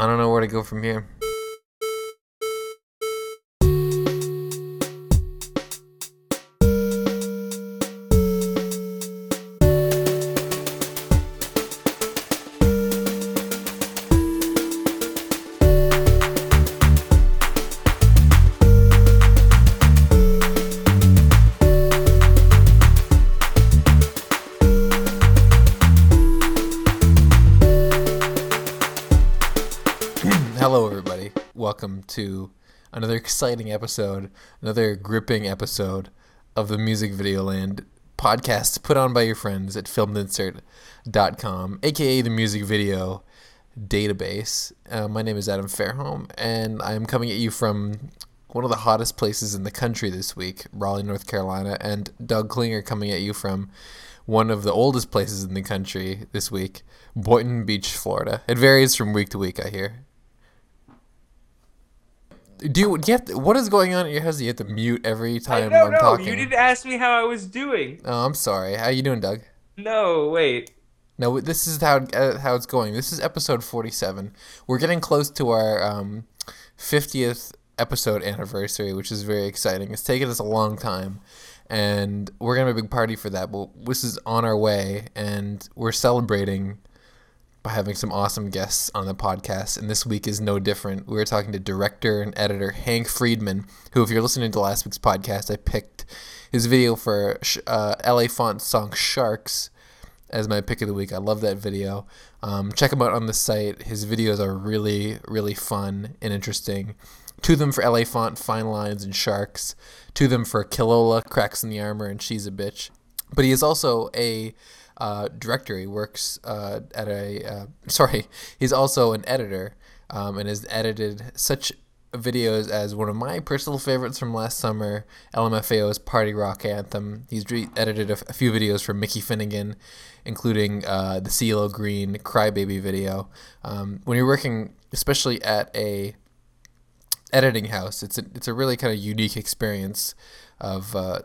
I don't know where to go from here. Exciting episode, another gripping episode of the Music Video Land podcast put on by your friends at filmedinsert.com, aka the music video database. Uh, my name is Adam Fairholm, and I'm coming at you from one of the hottest places in the country this week, Raleigh, North Carolina, and Doug Klinger coming at you from one of the oldest places in the country this week, Boynton Beach, Florida. It varies from week to week, I hear. Do you, do you have to, what is going on at your house? Do you have to mute every I time I'm know. talking? You didn't ask me how I was doing. Oh, I'm sorry. How you doing, Doug? No, wait. No, this is how uh, how it's going. This is episode 47. We're getting close to our um, 50th episode anniversary, which is very exciting. It's taken us a long time, and we're gonna have a big party for that. But this is on our way, and we're celebrating by having some awesome guests on the podcast. And this week is no different. We were talking to director and editor Hank Friedman, who, if you're listening to last week's podcast, I picked his video for uh, LA Font song Sharks as my pick of the week. I love that video. Um, check him out on the site. His videos are really, really fun and interesting. Two of them for LA Font, Fine Lines, and Sharks. Two of them for Kilola, Cracks in the Armor, and She's a Bitch. But he is also a uh, director. He works uh, at a, uh, sorry, he's also an editor um, and has edited such videos as one of my personal favorites from last summer, LMFAO's Party Rock Anthem. He's re- edited a, f- a few videos for Mickey Finnegan, including uh, the CeeLo Green Crybaby video. Um, when you're working, especially at a editing house, it's a, it's a really kind of unique experience of uh,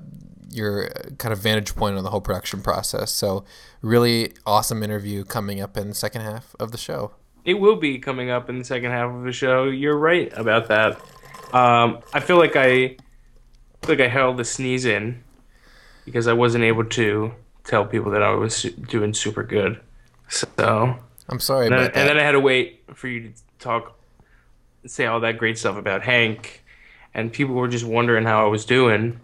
your kind of vantage point on the whole production process. So, really awesome interview coming up in the second half of the show. It will be coming up in the second half of the show. You're right about that. Um, I feel like I feel like I held the sneeze in because I wasn't able to tell people that I was doing super good. So, I'm sorry and that. and then I had to wait for you to talk, say all that great stuff about Hank, and people were just wondering how I was doing.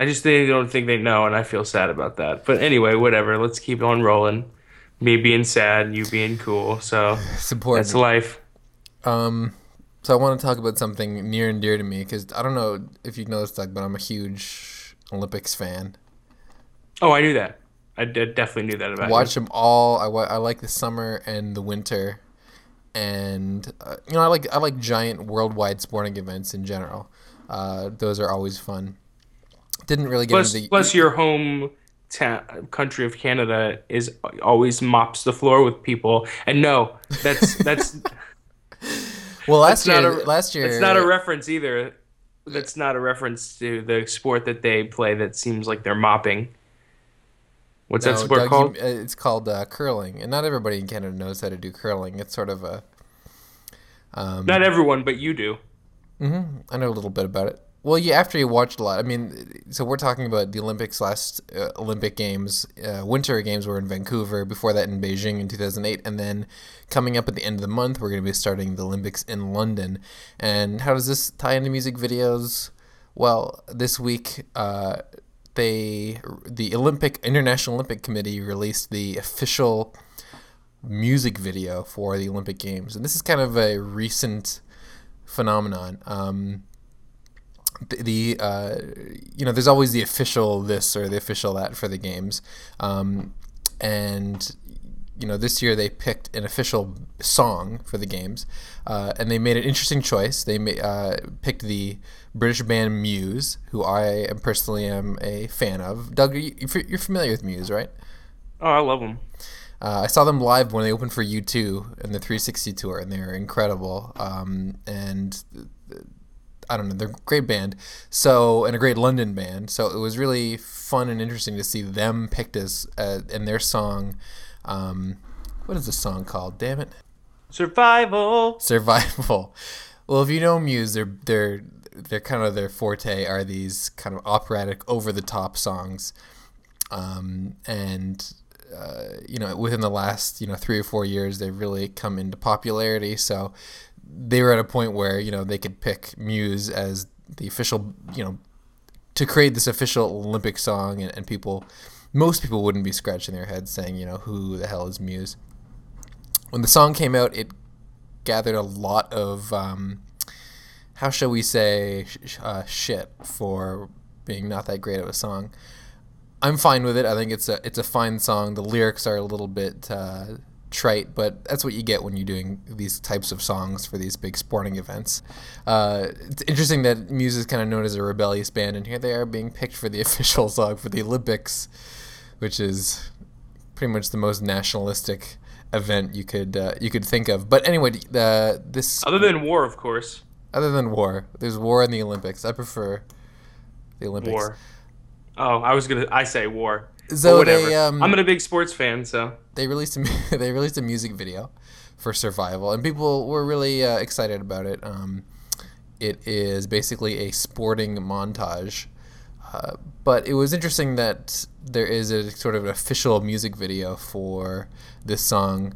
I just they don't think they know, and I feel sad about that. But anyway, whatever. Let's keep on rolling. Me being sad, you being cool. So it's important. that's life. Um, so I want to talk about something near and dear to me because I don't know if you know this, Doug, but I'm a huge Olympics fan. Oh, I knew that. I did, definitely knew that about you. Watch you. them all. I, I like the summer and the winter, and uh, you know I like I like giant worldwide sporting events in general. Uh, those are always fun. Didn't really get Plus, into the plus your home ta- country of Canada is always mops the floor with people. And no, that's that's well last that's year. not a- last year, It's not a reference either. That's not a reference to the sport that they play that seems like they're mopping. What's no, that sport Doug, called? you- uh, it's called uh, curling, and not everybody in Canada knows how to do curling. It's sort of a um, Not everyone, but you do. I know a little bit about it. Well, yeah, after you watched a lot. I mean, so we're talking about the Olympics last uh, Olympic Games. Uh, Winter Games were in Vancouver. Before that, in Beijing in 2008, and then coming up at the end of the month, we're going to be starting the Olympics in London. And how does this tie into music videos? Well, this week, uh, they the Olympic International Olympic Committee released the official music video for the Olympic Games, and this is kind of a recent phenomenon. Um, the, uh, you know, there's always the official this or the official that for the games, um, and you know, this year they picked an official song for the games, uh, and they made an interesting choice. They ma- uh, picked the British band Muse, who I am personally am a fan of. Doug, you, you're familiar with Muse, right? Oh, I love them. Uh, I saw them live when they opened for U2 in the 360 tour, and they were incredible. Um, and I don't know, they're a great band. So, and a great London band. So it was really fun and interesting to see them picked as uh, in their song. Um, what is the song called? Damn it! Survival. Survival. Well, if you know Muse, they're they're they're kind of their forte are these kind of operatic, over the top songs, um, and uh, you know within the last you know three or four years they've really come into popularity. So they were at a point where you know they could pick Muse as the official you know to create this official Olympic song, and, and people most people wouldn't be scratching their heads saying you know who the hell is Muse. When the song came out, it gathered a lot of um, how shall we say uh, shit for being not that great of a song. I'm fine with it. I think it's a it's a fine song. The lyrics are a little bit uh, trite, but that's what you get when you're doing these types of songs for these big sporting events. Uh, it's interesting that Muse is kind of known as a rebellious band, and here they are being picked for the official song for the Olympics, which is pretty much the most nationalistic event you could uh, you could think of. But anyway, the this Other than war, of course. other than war, there's war in the Olympics. I prefer the Olympics. War. Oh, I was gonna. I say war. So whatever. they um I'm not a big sports fan, so they released a they released a music video for Survival, and people were really uh, excited about it. Um, it is basically a sporting montage, uh, but it was interesting that there is a sort of an official music video for this song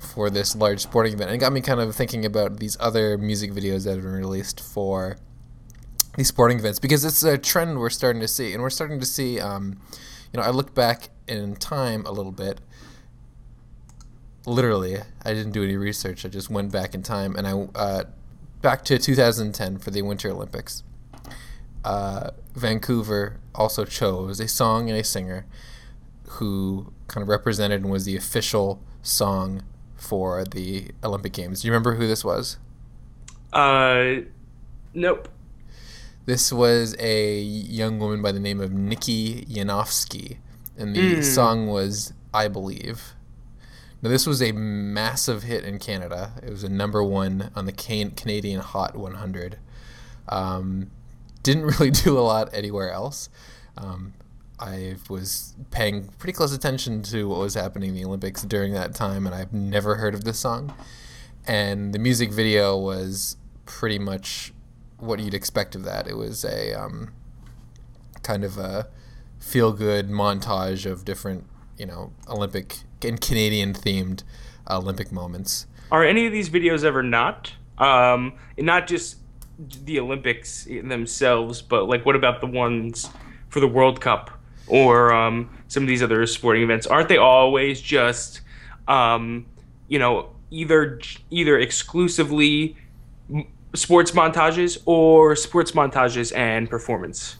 for this large sporting event. And it got me kind of thinking about these other music videos that have been released for these sporting events because it's a trend we're starting to see, and we're starting to see. Um, you know, I looked back in time a little bit. Literally, I didn't do any research. I just went back in time, and I uh, back to 2010 for the Winter Olympics. Uh, Vancouver also chose a song and a singer who kind of represented and was the official song for the Olympic Games. Do you remember who this was? uh, nope. This was a young woman by the name of Nikki Yanofsky, and the Mm. song was "I Believe." Now, this was a massive hit in Canada. It was a number one on the Can- Canadian Hot 100. Um, didn't really do a lot anywhere else. Um, I was paying pretty close attention to what was happening in the Olympics during that time, and I've never heard of this song. And the music video was pretty much what you'd expect of that. It was a um, kind of a feel good montage of different, you know, Olympic and Canadian themed Olympic moments. Are any of these videos ever not? Um, not just the Olympics themselves, but like what about the ones for the World Cup or um, some of these other sporting events? Aren't they always just, um, you know, either either exclusively sports montages or sports montages and performance?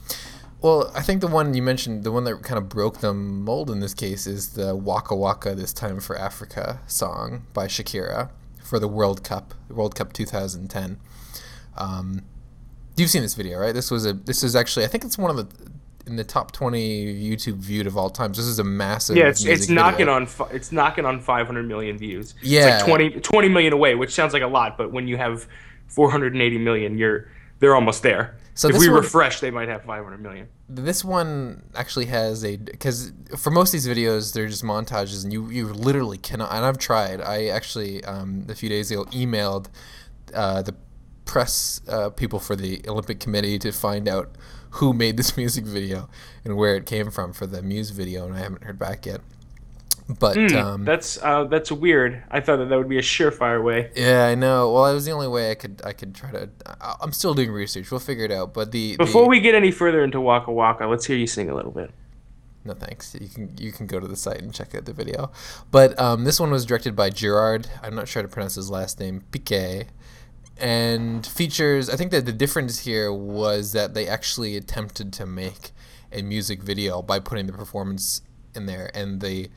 Well, I think the one you mentioned, the one that kind of broke the mold in this case, is the Waka Waka This Time for Africa song by Shakira for the World Cup, World Cup 2010. Um, you've seen this video, right? This was a. This is actually, I think it's one of the in the top 20 YouTube viewed of all times. This is a massive. Yeah, it's, it's knocking video. on it's knocking on 500 million views. Yeah. it's like 20, 20 million away, which sounds like a lot, but when you have 480 million, you're they're almost there. So if we one- refresh, they might have 500 million. This one actually has a because for most of these videos they're just montages and you you literally cannot. And I've tried. I actually um, a few days ago emailed uh, the press uh, people for the Olympic Committee to find out who made this music video and where it came from for the Muse video, and I haven't heard back yet. But um, That's uh, that's weird. I thought that that would be a surefire way. yeah, I know. Well, it was the only way I could I could try to. I, I'm still doing research. We'll figure it out. But the Before the, we get any further into Waka Waka, let's hear you sing a little bit. No thanks. You can you can go to the site and check out the video. But um, this one was directed by Gerard. I'm not sure how to pronounce his last name. Piquet, and features. I think that the difference here was that they actually attempted to make a music video by putting the performance in there, and the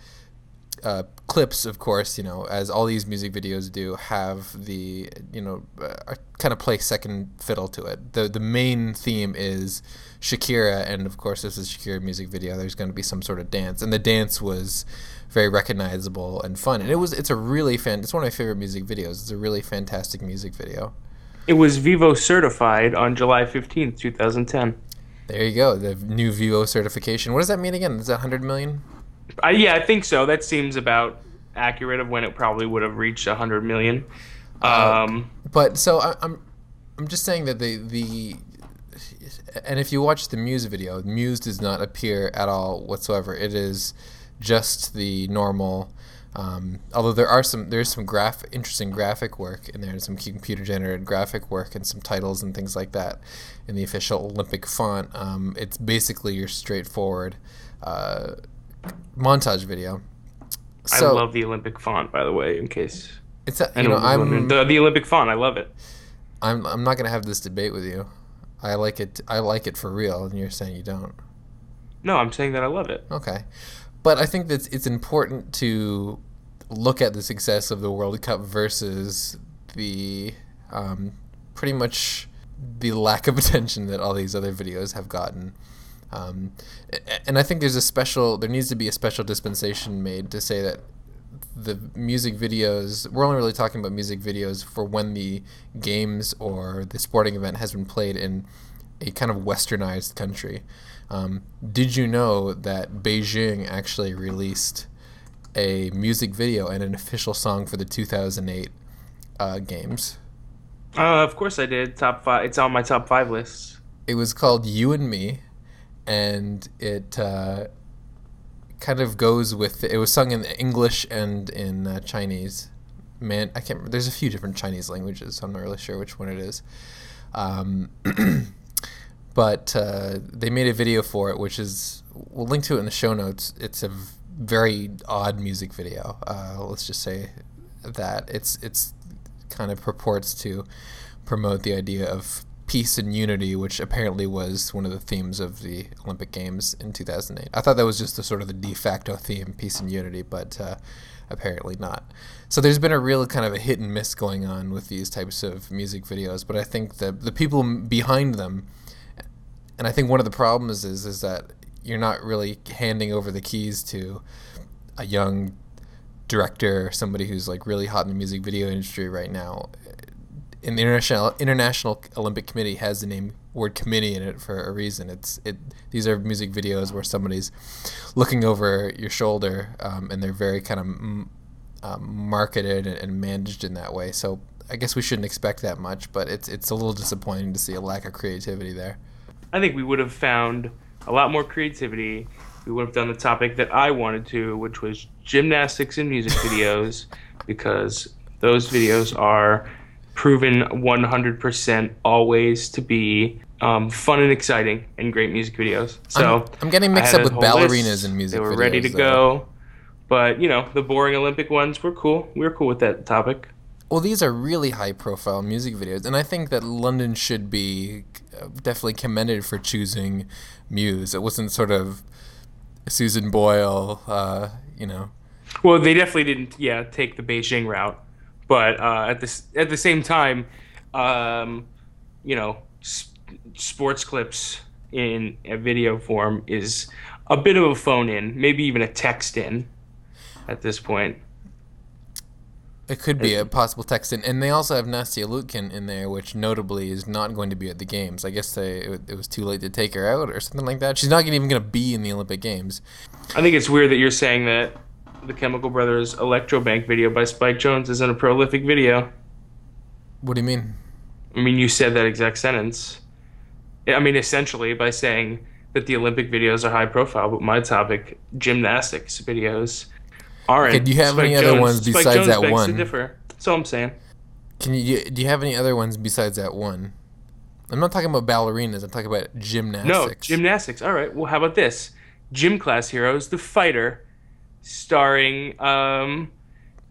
uh, clips, of course, you know, as all these music videos do, have the you know uh, kind of play second fiddle to it. the The main theme is Shakira, and of course, this is Shakira music video. There's going to be some sort of dance, and the dance was very recognizable and fun. And it was it's a really fan. It's one of my favorite music videos. It's a really fantastic music video. It was Vevo certified on July 15th, 2010. There you go, the new Vevo certification. What does that mean again? Is that 100 million? I, yeah, I think so. That seems about accurate of when it probably would have reached 100 million. Uh, Um, But so I, I'm, I'm just saying that the the, and if you watch the Muse video, Muse does not appear at all whatsoever. It is just the normal. Um, although there are some, there's some graph, interesting graphic work in there, and some computer generated graphic work, and some titles and things like that in the official Olympic font. Um, it's basically your straightforward uh, montage video. I love the Olympic font, by the way, in case it's a, you know I'm the, the Olympic font. I love it. I'm I'm not gonna have this debate with you. I like it. I like it for real, and you're saying you don't. No, I'm saying that I love it. Okay, but I think that it's important to look at the success of the World Cup versus the um, pretty much the lack of attention that all these other videos have gotten. Um, and I think there's a special. There needs to be a special dispensation made to say that the music videos we're only really talking about music videos for when the games or the sporting event has been played in a kind of westernized country um, did you know that beijing actually released a music video and an official song for the 2008 uh, games Uh, of course I did. Top five. It's on my top five list. it was called you and me and it uh, kind of goes with it was sung in english and in uh, chinese. Man i can't there's a few different chinese languages so i'm not really sure which one it is. Um, but uh, they made a video for it which is we'll link to it in the show notes. It's a very odd music video uh, let's just say that. It's it's kind of purports to promote the idea of peace and unity, which apparently was one of the themes of the Olympic Games in 2008. I thought that was just the sort of the de facto theme, peace and unity, but uh, apparently not. So there's been a real kind of a hit and miss going on with these types of music videos, but I think the the people behind them, and I think one of the problems is is that you're not really handing over the keys to a young director, somebody who's like really hot in the music video industry right now. And the international international Olympic Committee has the name word committee in it for a reason. It's it. These are music videos where somebody's looking over your shoulder, um, and they're very kind of mm, um, marketed and, and managed in that way. So I guess we shouldn't expect that much, but it's it's a little disappointing to see a lack of creativity there. I think we would have found a lot more creativity. We would have done the topic that I wanted to, which was gymnastics and music videos, because those videos are proven 100% always to be um, fun and exciting and great music videos. So I'm, I'm getting mixed up with ballerinas list. and music. They were videos, ready to though. go. But, you know, the boring Olympic ones were cool. We were cool with that topic. Well, these are really high profile music videos, and I think that London should be uh, definitely commended for choosing Muse. It wasn't sort of Susan Boyle, uh, you know. Well, they definitely didn't, yeah, take the Beijing route, but uh, at this at the same time, um, you know, s- sports clips in a video form is a bit of a phone in, maybe even a text in, at this point. It could be a possible text in, and they also have Nastia Liukin in there, which notably is not going to be at the games. I guess they it was too late to take her out or something like that. She's not even going to be in the Olympic Games. I think it's weird that you're saying that the Chemical Brothers Electrobank video by Spike Jonze isn't a prolific video. What do you mean? I mean, you said that exact sentence. I mean, essentially by saying that the Olympic videos are high profile, but my topic, gymnastics videos, aren't. Okay, do you have Spike any other Jones- ones Spike besides Jones that begs to one? differ. That's all I'm saying. Can you do you have any other ones besides that one? I'm not talking about ballerinas. I'm talking about gymnastics. No, gymnastics. All right. Well, how about this? Gym Class Heroes, The Fighter, starring um,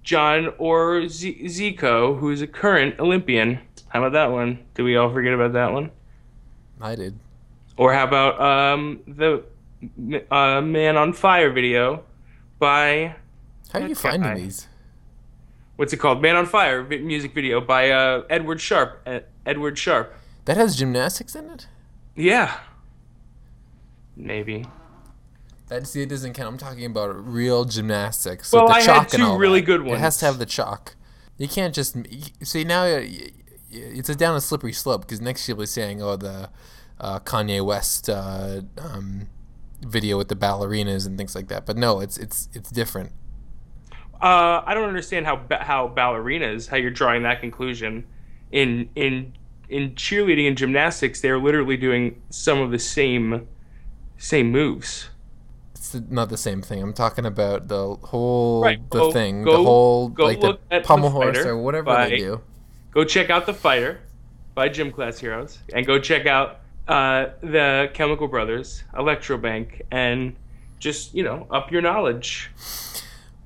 John or Z- Zico, who is a current Olympian. How about that one? Did we all forget about that one? I did. Or how about um, the uh, Man on Fire video by How are you finding these? what's it called? Man on Fire music video by uh, Edward Sharpe. Uh, Edward Sharpe. That has gymnastics in it. Yeah. Maybe. That see, it doesn't count. I'm talking about real gymnastics. Well, with the I had two all really that. good It has to have the chalk. You can't just see now. It's a down a slippery slope because next you'll be saying, "Oh, the uh, Kanye West uh, um, video with the ballerinas and things like that." But no, it's it's it's different. Uh, I don't understand how how ballerinas how you're drawing that conclusion. In in in cheerleading and gymnastics, they're literally doing some of the same same moves. It's not the same thing. I'm talking about the whole Right, the go- thing, go- the whole like the at The pommel horse or whatever by- they do. Go check out the fighter by Gym Class Heroes, and go check out uh, the Chemical Brothers, Electrobank, and just you know up your knowledge.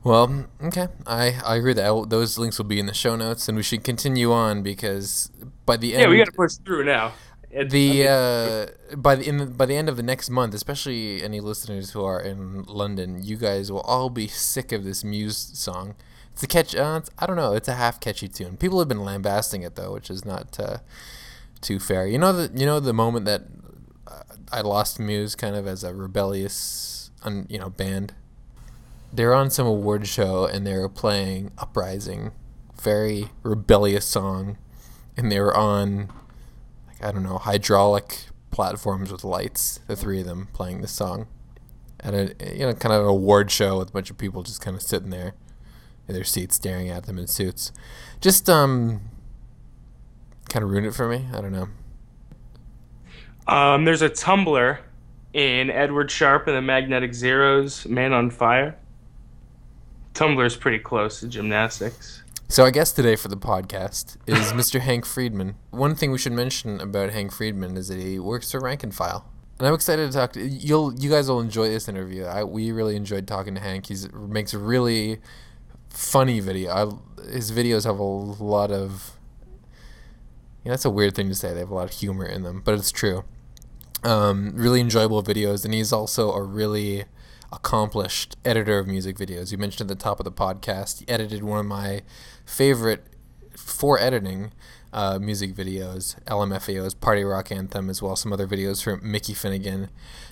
Well, okay, I I agree that I will- those links will be in the show notes, and we should continue on because by the end, Yeah, we got to push through now. It's- the I mean, uh, by the in the, by the end of the next month, especially any listeners who are in London, you guys will all be sick of this Muse song. It's a catch. Uh, it's, I don't know. It's a half catchy tune. People have been lambasting it though, which is not uh, too fair. You know the you know the moment that uh, I lost Muse kind of as a rebellious, un, you know, band. They're on some award show and they were playing Uprising, very rebellious song, and they were on I don't know hydraulic platforms with lights. The three of them playing this song at a you know kind of an award show with a bunch of people just kind of sitting there in their seats staring at them in suits. Just um, kind of ruined it for me. I don't know. Um, there's a Tumblr in Edward Sharpe and the Magnetic Zeros, Man on Fire. Tumblr's pretty close to gymnastics. So I guess today for the podcast is Mr. Hank Friedman. One thing we should mention about Hank Friedman is that he works for Rank and File. And I'm excited to talk to you'll you guys will enjoy this interview. I we really enjoyed talking to Hank. He's makes a really funny video. I, his videos have a lot of yeah, that's a weird thing to say. They have a lot of humor in them, but it's true. Um, really enjoyable videos, and he's also a really accomplished editor of music videos. You mentioned at the top of the podcast, he edited one of my favorite for editing uh, music videos, LMFAO's Party Rock Anthem, as well as some other videos from Mickey Finnegan.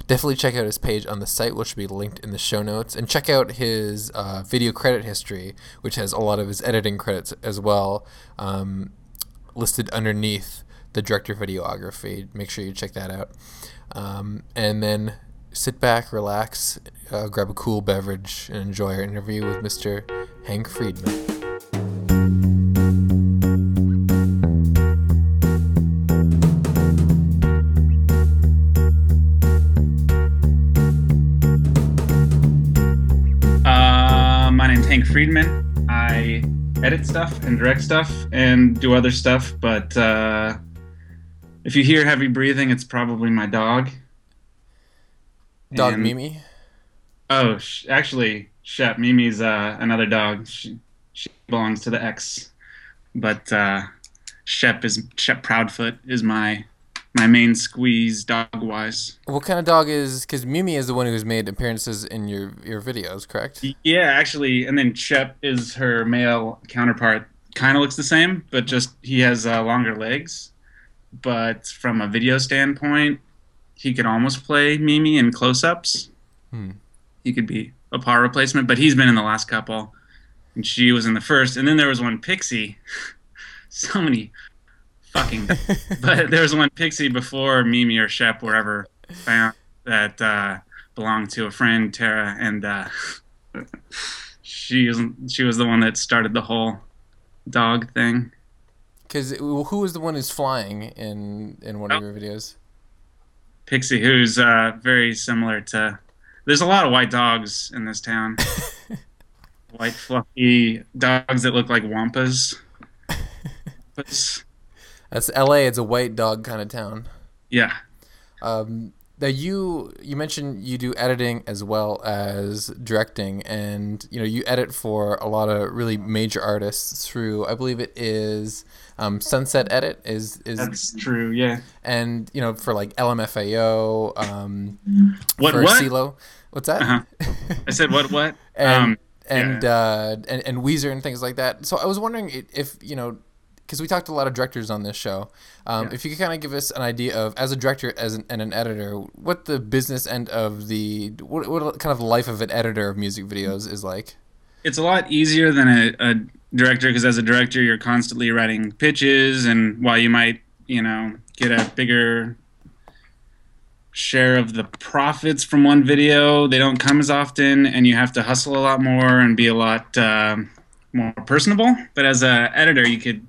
Definitely check out his page on the site, which will be linked in the show notes, and check out his uh, video credit history, which has a lot of his editing credits as well, um, listed underneath the director videography. Make sure you check that out. Um, and then sit back, relax, uh, grab a cool beverage, and enjoy our interview with Mr. Hank Friedman. Friedman. I edit stuff and direct stuff and do other stuff, but uh, if you hear heavy breathing, it's probably my dog. Dog And- Mimi. Oh, sh- actually, Shep. Mimi's uh, another dog. She, she belongs to the X, but uh, Shep is Shep Proudfoot is my my main squeeze dog wise. What kind of dog is? Because Mimi is the one who's made appearances in your your videos, correct? Yeah, actually, and then Shep is her male counterpart. Kind of looks the same, but just he has uh, longer legs. But from a video standpoint, he could almost play Mimi in close-ups. Hmm. He could be a par replacement, but he's been in the last couple, and she was in the first. And then there was one Pixie. so many fucking. but there was one Pixie before Mimi or Shep were ever found that uh, belonged to a friend, Tara, and uh, she was she was the one that started the whole dog thing. Because who is the one who's flying in in one of your videos? Pixie, who's uh, very similar to. There's a lot of white dogs in this town. white fluffy dogs that look like wampas. But, That's L.A. It's a white dog kind of town. yeah, Um, now you you mentioned you do editing as well as directing, and you know you edit for a lot of really major artists through. I believe it is um, Sunset Edit is is that's true. Yeah. and you know for like LMFAO, um, What? for What? CeeLo. What's that? Uh-huh. I said what? What? and um, and, uh, and and Weezer and things like that. So I was wondering if you know, because we talked to a lot of directors on this show. Um, Yeah. If you could kind of give us an idea of, as a director, as an, and an editor, what the business end of the what, what kind of life of an editor of music videos is like. it's a lot easier than a, a director because as a director you're constantly writing pitches and while you might you know get a bigger share of the profits from one video. They don't come as often, and you have to hustle a lot more and be a lot uh, more personable. But as an editor, you could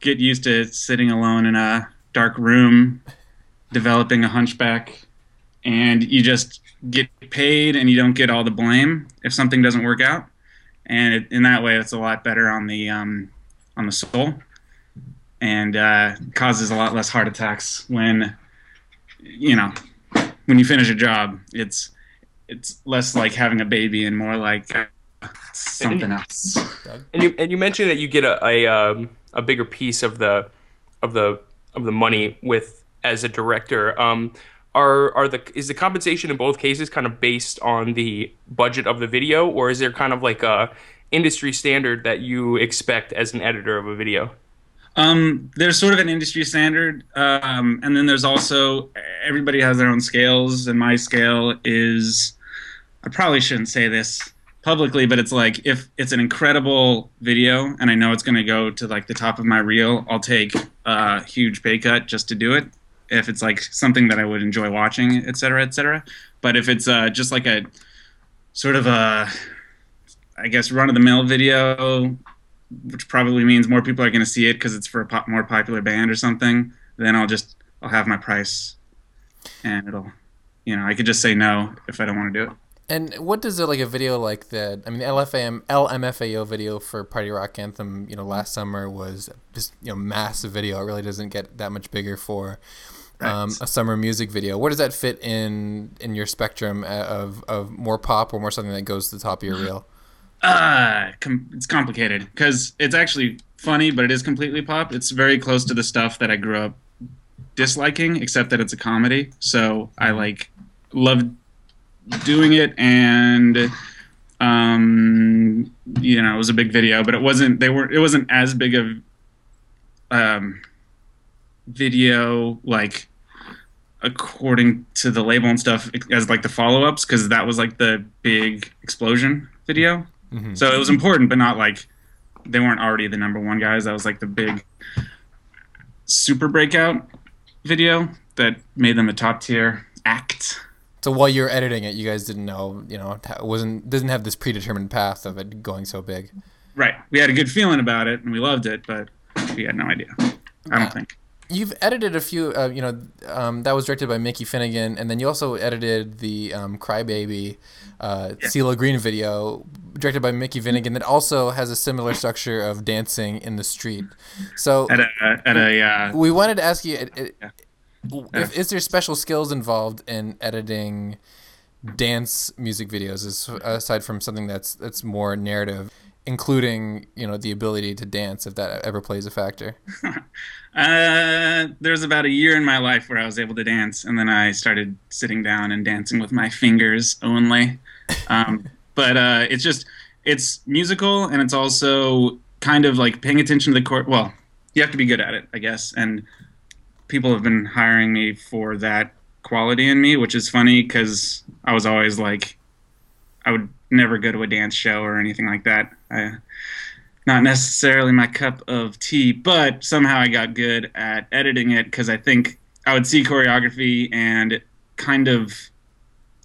get used to sitting alone in a dark room, developing a hunchback, and you just get paid and you don't get all the blame if something doesn't work out. And it, in that way, it's a lot better on the um, on the soul, and uh, causes a lot less heart attacks when you know when you finish a job. It's it's less like having a baby and more like something else. And you and you mentioned that you get a a, um, a bigger piece of the of the of the money with as a director. Um, are are the is the compensation in both cases kind of based on the budget of the video, or is there kind of like a industry standard that you expect as an editor of a video? Um, there's sort of an industry standard, um, and then there's also everybody has their own scales, and my scale is I probably shouldn't say this publicly, but it's like if it's an incredible video and I know it's going to go to like the top of my reel, I'll take a huge pay cut just to do it. If it's like something that I would enjoy watching, et cetera, et cetera. But if it's uh, just like a sort of a, I guess, run of the mill video, which probably means more people are going to see it because it's for a more popular band or something, then I'll just I'll have my price, and it'll, you know, I could just say no if I don't want to do it. And what does it like a video like that? I mean, the LFAM LMFAO video for Party Rock Anthem, you know, last summer was just you know massive video. It really doesn't get that much bigger for um, a summer music video. Where does that fit in in your spectrum of of more pop or more something that goes to the top of your reel? Uh, com- it's complicated because it's actually funny, but it is completely pop. It's very close to the stuff that I grew up disliking, except that it's a comedy. So I like love doing it and um you know it was a big video but it wasn't they were it wasn't as big of um video like according to the label and stuff as like the follow-ups because that was like the big explosion video. Mm-hmm. so it was important but not like they weren't already the number one guys. That was like the big super breakout video that made them a top tier act so while you were editing it, you guys didn't know, you know, it wasn't doesn't have this predetermined path of it going so big. Right. We had a good feeling about it and we loved it, but we had no idea. I don't think. You've edited a few, uh, you know, um, that was directed by Mickey Finnegan, and then you also edited the um, Crybaby uh, yeah. CeeLo Green video directed by Mickey Finnegan that also has a similar structure of dancing in the street. So at a, at a uh, we wanted to ask you. It, it, yeah. if, is there special skills involved in editing dance music videos aside from something that's that's more narrative including you know the ability to dance if that ever plays a factor? Uh, there's about a year in my life where i was able to dance and then i started sitting down and dancing with my fingers only. Um, but uh, it's just it's musical and it's also kind of like paying attention to the court well you have to be good at it i guess and people have been hiring me for that quality in me, which is funny because I was always like, I would never go to a dance show or anything like that. I, not necessarily my cup of tea, but somehow I got good at editing it because I think I would see choreography and kind of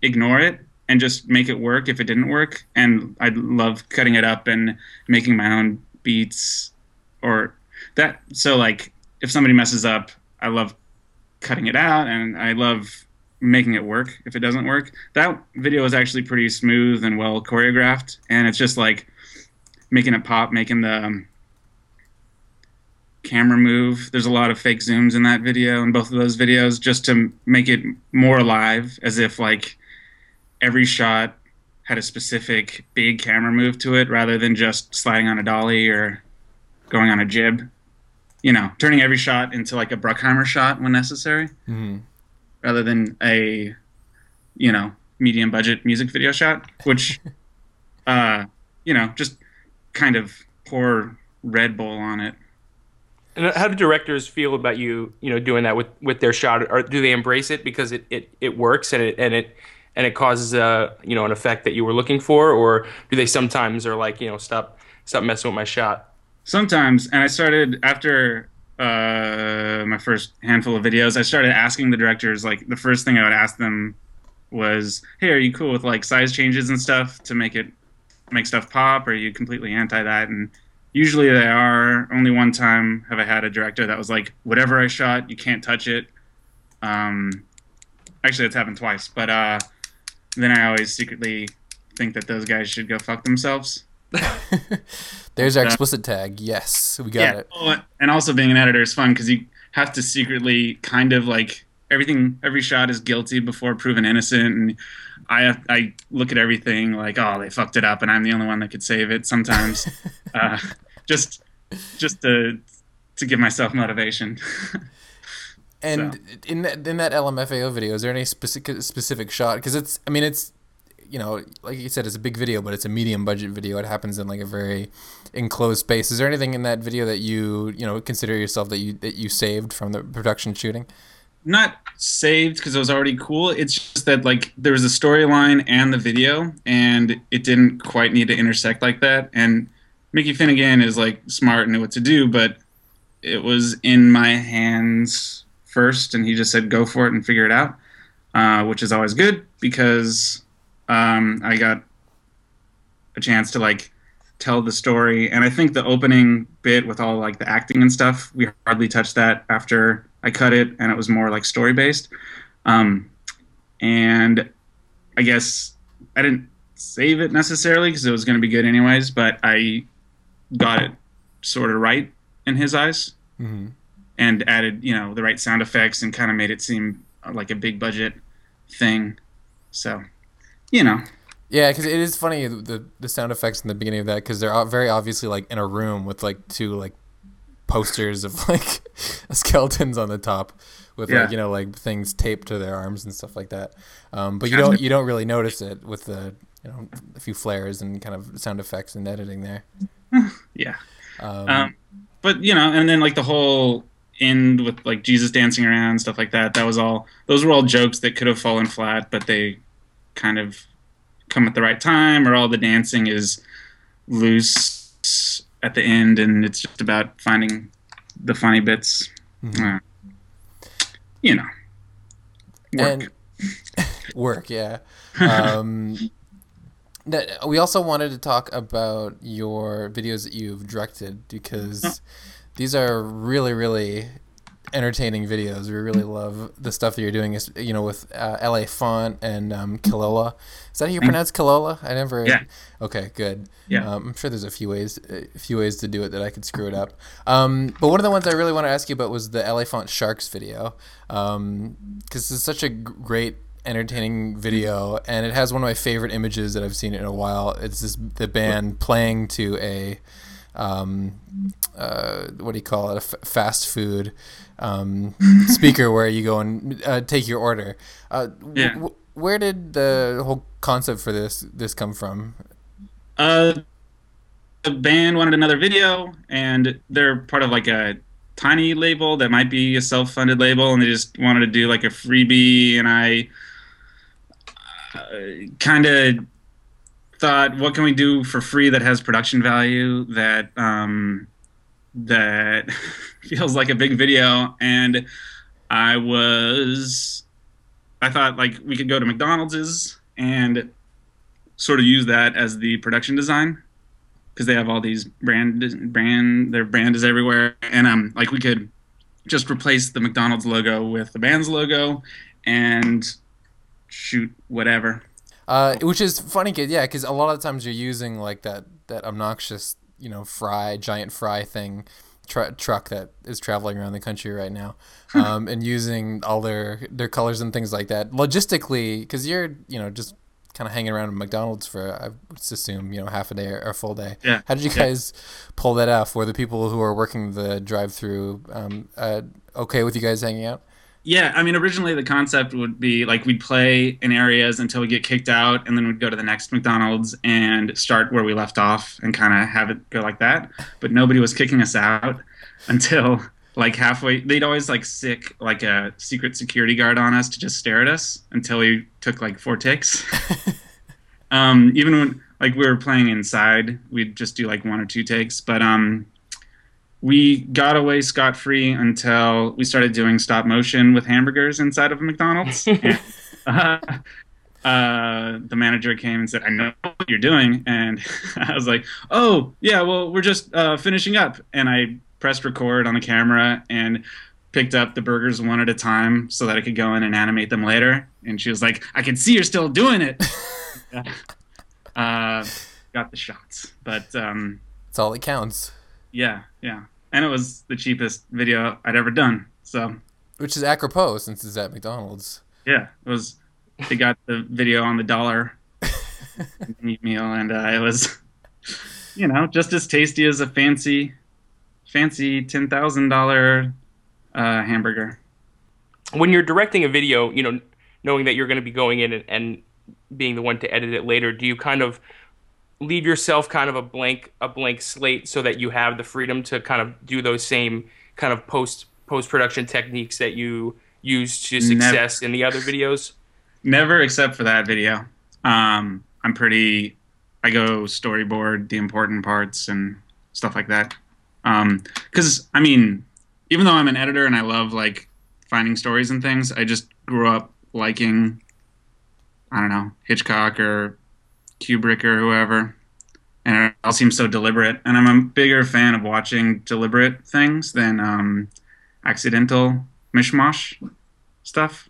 ignore it and just make it work if it didn't work. And I love cutting it up and making my own beats or that. So, like, if somebody messes up, I love cutting it out and I love making it work if it doesn't work. That video is actually pretty smooth and well choreographed, and it's just like making it pop, making the um, camera move. There's a lot of fake zooms in that video, in both of those videos, just to make it more alive, as if like every shot had a specific big camera move to it, rather than just sliding on a dolly or going on a jib you know, turning every shot into like a Bruckheimer shot when necessary, mm-hmm. rather than a, you know, medium budget music video shot, which, uh, you know, just kind of pour Red Bull on it. And how do directors feel about you, you know, doing that with, with their shot? Or do they embrace it because it, it, it works and it and it and it causes a you know an effect that you were looking for, or do they sometimes are like you know stop stop messing with my shot? Sometimes and i started after uh, my first handful of videos, I started asking the directors like the first thing I would ask them was, "Hey, are you cool with like size changes and stuff to make it make stuff pop? Or are you completely anti that?" And usually they are. Only one time have I had a director that was like, "Whatever I shot, you can't touch it." Um, actually, it's happened twice, but uh, then I always secretly think that those guys should go fuck themselves. There's our Uh, explicit tag. Yes, we got it. Oh, and also being an editor is fun because you have to secretly kind of like everything. Every shot is guilty before proven innocent, and I have, I look at everything like, oh, they fucked it up, and I'm the only one that could save it. Sometimes, uh, just just to to give myself motivation. And So. in that in that LMFAO video, is there any specific specific shot? Because it's, I mean, it's, you know, like you said, it's a big video, but it's a medium budget video. It happens in like a very enclosed space. Is there anything in that video that you, you know, consider yourself that you that you saved from the production shooting? Not saved because it was already cool. It's just that like there was a storyline and the video, and it didn't quite need to intersect like that. And Mickey Finnegan is like smart and knew what to do, but it was in my hands first, and he just said go for it and figure it out, uh, which is always good because um, I got a chance to like tell the story. And I think the opening bit with all like the acting and stuff, we hardly touched that after I cut it, and it was more like story based. Um, and I guess I didn't save it necessarily because it was going to be good anyways, but I got it sort of right in his eyes Mm-hmm. and added, you know, the right sound effects and kind of made it seem like a big budget thing. So, you know, Yeah, because it is funny the the sound effects in the beginning of that because they're very obviously like in a room with like two like posters of like skeletons on the top with Yeah. like you know like things taped to their arms and stuff like that. Um, but you don't you don't really notice it with the you know a few flares and kind of sound effects and editing there. yeah. Um, Um, but you know, and then like the whole end with like Jesus dancing around stuff like that. That was all. Those were all jokes that could have fallen flat, but they kind of come at the right time, or all the dancing is loose at the end, and it's just about finding the funny bits. Mhm. Uh, you know, work. and work, yeah. Um, that- we also wanted to talk about your videos that you've directed because these are really, really entertaining videos. We really love the stuff that you're doing. Is you know with uh, LA Font and um, Kilola. Is that how you pronounce Kilola? I never. Yeah. Okay, good. Yeah. Um, I'm sure there's a few ways, a few ways to do it that I could screw it up. Um, but one of the ones I really want to ask you about was the LA Font Sharks video, because it's such a great, entertaining video, and it has one of my favorite images that I've seen in a while. It's this the band playing to a, um, uh, what do you call it? A f- fast food um, speaker where you go and uh, take your order. Uh, Yeah. w- where did the whole concept for this this come from? Uh, the band wanted another video, and they're part of like a tiny label that might be a self-funded label, and they just wanted to do like a freebie. And I uh, kind of thought, what can we do for free that has production value that um, that feels like a big video? And I was, I thought like we could go to McDonald's and sort of use that as the production design because they have all these brand brand their brand is everywhere and um like we could just replace the McDonald's logo with the band's logo and shoot whatever Uh, which is funny, kid. Yeah, because a lot of times you're using like that that obnoxious, you know, fry giant fry thing, tr- truck that is traveling around the country right now, um, and using all their their colors and things like that. Logistically, because you're you know just kind of hanging around at McDonald's for I would assume you know half a day or a full day. Yeah. How did you Yeah. guys pull that off? Were the people who are working the drive-through um, uh, okay with you guys hanging out? Yeah i mean originally the concept would be like we'd play in areas until we get kicked out and then we'd go to the next mcdonald's and start where we left off and kind of have it go like that. But nobody was kicking us out until like halfway they'd always like sick like a secret security guard on us to just stare at us until we took like four takes um even when like we were playing inside we'd just do like one or two takes but um we got away scot free until we started doing stop motion with hamburgers inside of McDonald's. and, uh, uh, the manager came and said, "I know what you're doing," and I was like, "Oh yeah, well we're just uh, finishing up." And I pressed record on the camera and picked up the burgers one at a time so that I could go in and animate them later. And she was like, "I can see you're still doing it." uh, got the shots, but um, That's all that counts. Yeah, yeah, and it was the cheapest video I'd ever done. So Which is apropos since it's at McDonald's. yeah, it was. They got the video on the dollar meal, and uh, it was, you know, just as tasty as a fancy, fancy ten thousand dollar uh, hamburger. when you're directing a video, you know, knowing that you're going to be going in and, and being the one to edit it later, do you kind of leave yourself kind of a blank a blank slate so that you have the freedom to kind of do those same kind of post post production techniques that you use to success in the other videos? Never except for that video. Um, I'm pretty. I go storyboard the important parts and stuff like that. Because I mean, even though I'm an editor and I love like finding stories and things, I just grew up liking. I don't know Hitchcock or Kubrick or whoever, and it all seems so deliberate. And I'm a bigger fan of watching deliberate things than um, accidental mishmash stuff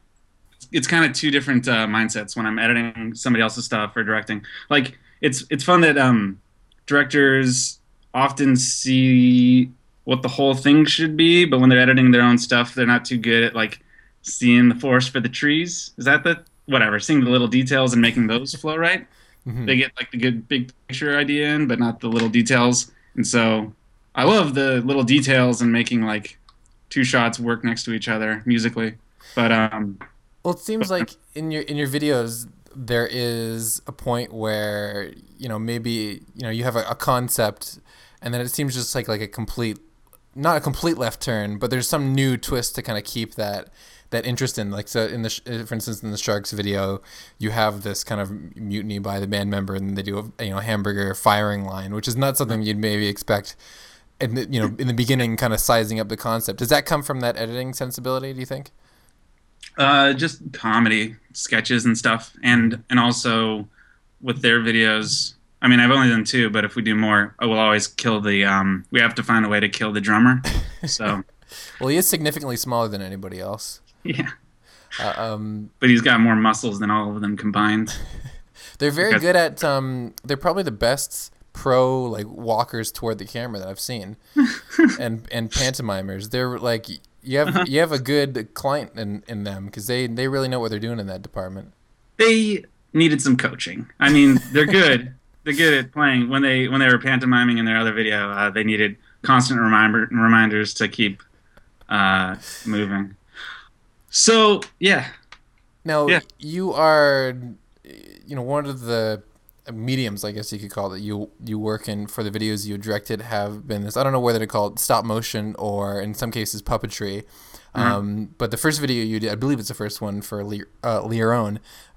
it's kind of two different uh, mindsets when I'm editing somebody else's stuff or directing. Like it's it's fun that um, directors often see what the whole thing should be, but when they're editing their own stuff, they're not too good at like seeing the forest for the trees. Is that the whatever? Seeing the little details and making those flow right. Mhm. They get like the good big picture idea in, but not the little details. And so I love the little details and making like two shots work next to each other musically. But um, Well, it seems like in your in your videos there is a point where you know maybe you know you have a, a concept, and then it seems just like like a complete, not a complete left turn, but there's some new twist to kind of keep that that interest in. Like so, in the uh, for instance in the Sharks video, you have this kind of mutiny by the band member, and they do a you know hamburger firing line, which is not something you'd maybe expect. And you know, in the beginning, kind of sizing up the concept. Does that come from that editing sensibility? Do you think? Uh, just comedy sketches and stuff, and and also with their videos. I mean, I've only done two, but if we do more, I will always kill the. Um, we have to find a way to kill the drummer. So Well, he is significantly smaller than anybody else. yeah, Uh, um, but he's got more muscles than all of them combined. they're very Because- good at. Um, they're probably the best pro like walkers toward the camera that I've seen, and and pantomimers. They're like you have you have a good client in, in them because they they really know what they're doing in that department. They needed some coaching. I mean, they're good. They're good at playing. When they when they were pantomiming in their other video, uh, they needed constant reminder reminders to keep uh, moving. So yeah, Now Yeah. you are, you know, one of the mediums, I guess you could call it. You you work in for the videos you directed have been this. I don't know whether to call it stop motion or in some cases puppetry. Um, but the first video you did, I believe it's the first one for Le, uh,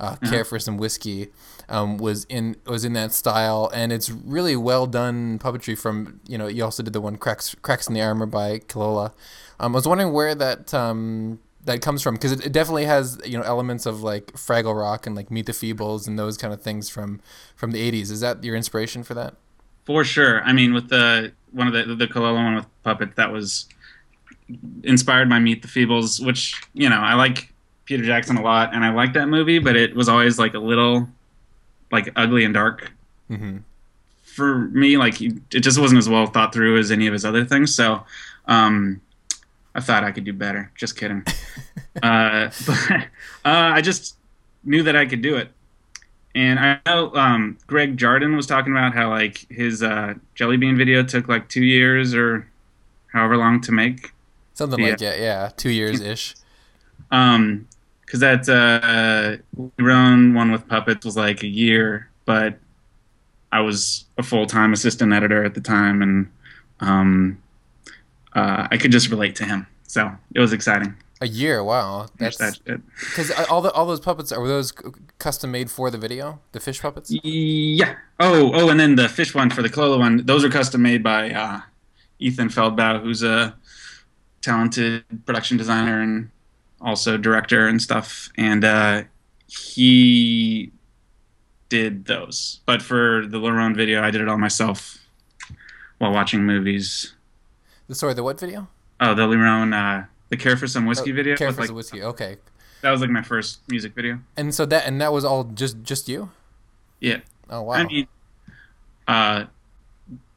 uh, care for some whiskey, um, was in was in that style, and it's really well done puppetry. From you know, you also did the one cracks cracks in the armor by Kilola. Um, I was wondering where that um, that comes from because it, it definitely has you know elements of like Fraggle Rock and like Meet the Feebles and those kind of things from from the '80s. Is that your inspiration for that? for sure. I mean, with the one of the the Colella one with puppet, that was inspired by Meet the Feebles, which you know I like Peter Jackson a lot, and I like that movie, but it was always like a little like ugly and dark hmm for me. Like it just wasn't as well thought through as any of his other things. So um, I thought I could do better. Just kidding. uh, but uh, I just knew that I could do it. And I know um, Greg Jardin was talking about how like his uh, Jelly Bean video took like two years or however long to make. Something like that, yeah, two years ish. Um, because that uh, one with puppets was like a year, but I was a full time assistant editor at the time, and um, uh, I could just relate to him. So it was exciting. A year, wow. That's That because all the all those puppets are those custom made for the video, the fish puppets. Yeah. Oh, oh, and then the fish one for the Clola one, those are custom made by uh, Ethan Feldbau, who's a talented production designer and also director and stuff. And uh, he did those. But for the Lerone video, I did it all myself while watching movies. The sorry, the what video? Oh, the Lerone, uh, the Care for Some Whiskey Oh, video. Care for like, some whiskey. Okay. that was like my first music video. And so that and that was all just just you. Yeah. Oh wow. I mean, uh,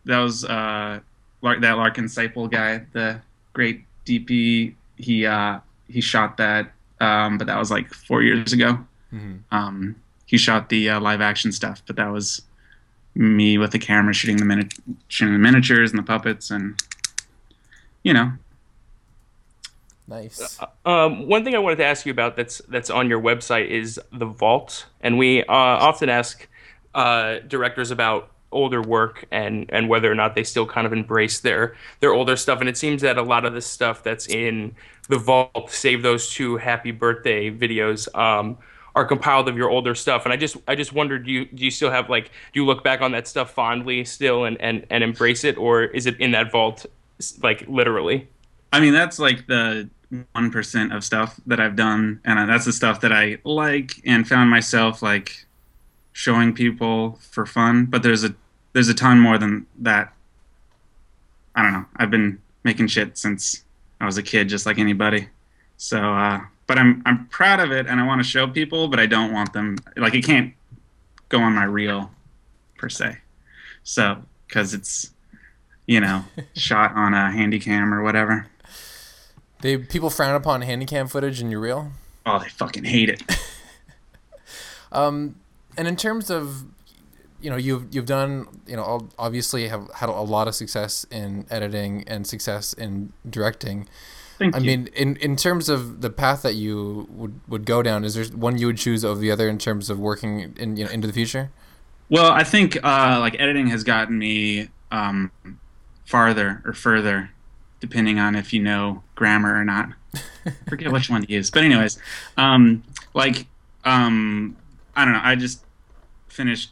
that was uh, that Larkin Seiple guy, the great DP. He uh, he shot that, um, but that was like four years ago. Mhm. Um, he shot the uh, live action stuff, but that was me with the camera shooting the mini- shooting the miniatures and the puppets, and you know, Nice. Um, one thing I wanted to ask you about that's that's on your website is the vault, and we uh, often ask uh, directors about older work and and whether or not they still kind of embrace their their older stuff. And it seems that a lot of the stuff that's in the vault, save those two happy birthday videos, um, are compiled of your older stuff. And I just I just wondered, do you do you still have like do you look back on that stuff fondly still and and and embrace it, or is it in that vault like literally? I mean, that's like the one percent of stuff that I've done, and that's the stuff that I like and found myself like showing people for fun. But there's a there's a ton more than that. I don't know. I've been making shit since I was a kid, just like anybody. So, uh, but I'm I'm proud of it, and I want to show people, but I don't want them like it can't go on my reel per se. So, because it's you know shot on a handy cam or whatever. They people frown upon handycam footage in your reel. Oh, they fucking hate it. Um, and in terms of, you know, you've you've done, you know, obviously have had a lot of success in editing and success in directing. Thank I you. mean, in in terms of the path that you would would go down, is there one you would choose over the other in terms of working in you know into the future? well, I think uh, like editing has gotten me um, farther or further, depending on if you know grammar or not. Forget which one to use, but anyways, um, like um, I don't know. I just finished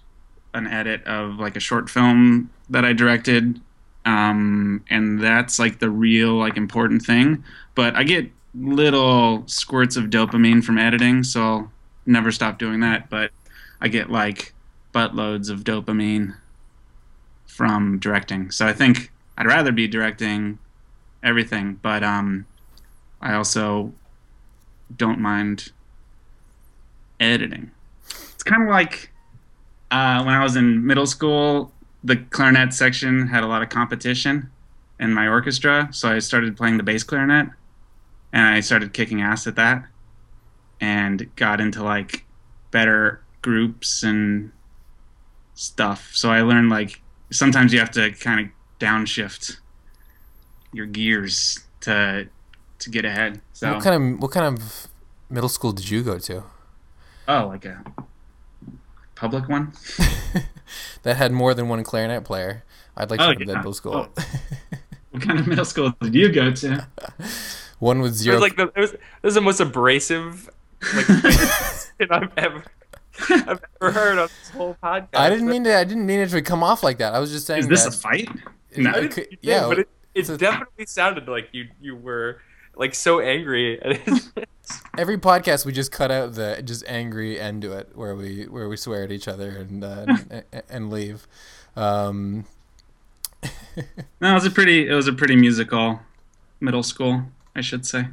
an edit of like a short film that I directed, um, and that's like the real like important thing. But I get little squirts of dopamine from editing, so I'll never stop doing that. But I get like buttloads of dopamine from directing. So I think I'd rather be directing everything, but um, I also don't mind editing. It's kind of like uh, when I was in middle school, the clarinet section had a lot of competition in my orchestra, so I started playing the bass clarinet, and I started kicking ass at that, and got into like better groups and stuff. So I learned like sometimes you have to kind of downshift your gears to to get ahead. So What kind of what kind of middle school did you go to oh, like a public one. that had more than one clarinet player? I'd like to Oh, go to yeah. that middle school. Oh. What kind of middle school did you go to? one with It zero. was like the it was, it was the most abrasive like thing I've ever I've ever heard on this whole podcast. I didn't mean to. I didn't mean it to come off like that. I was just saying. Is this that a fight? it- No. it I didn't- could- you did, yeah, but it, it it's definitely sounded like you you were like so angry. every podcast we just cut out the just angry end to it, where we where we swear at each other and uh, and, and leave. Um, No, it was a pretty it was a pretty musical middle school, I should say.